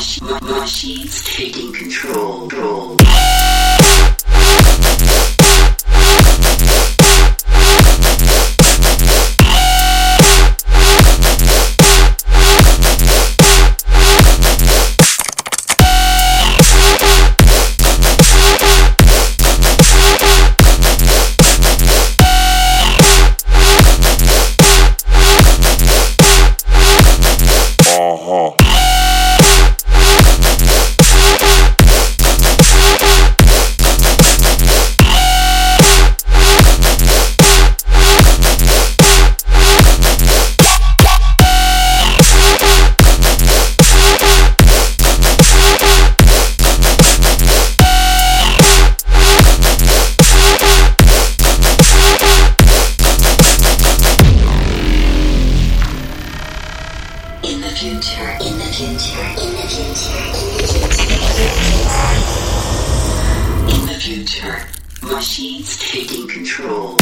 machines taking control. control. In the future, in the future, in the future, in the future, in the future, machines taking control.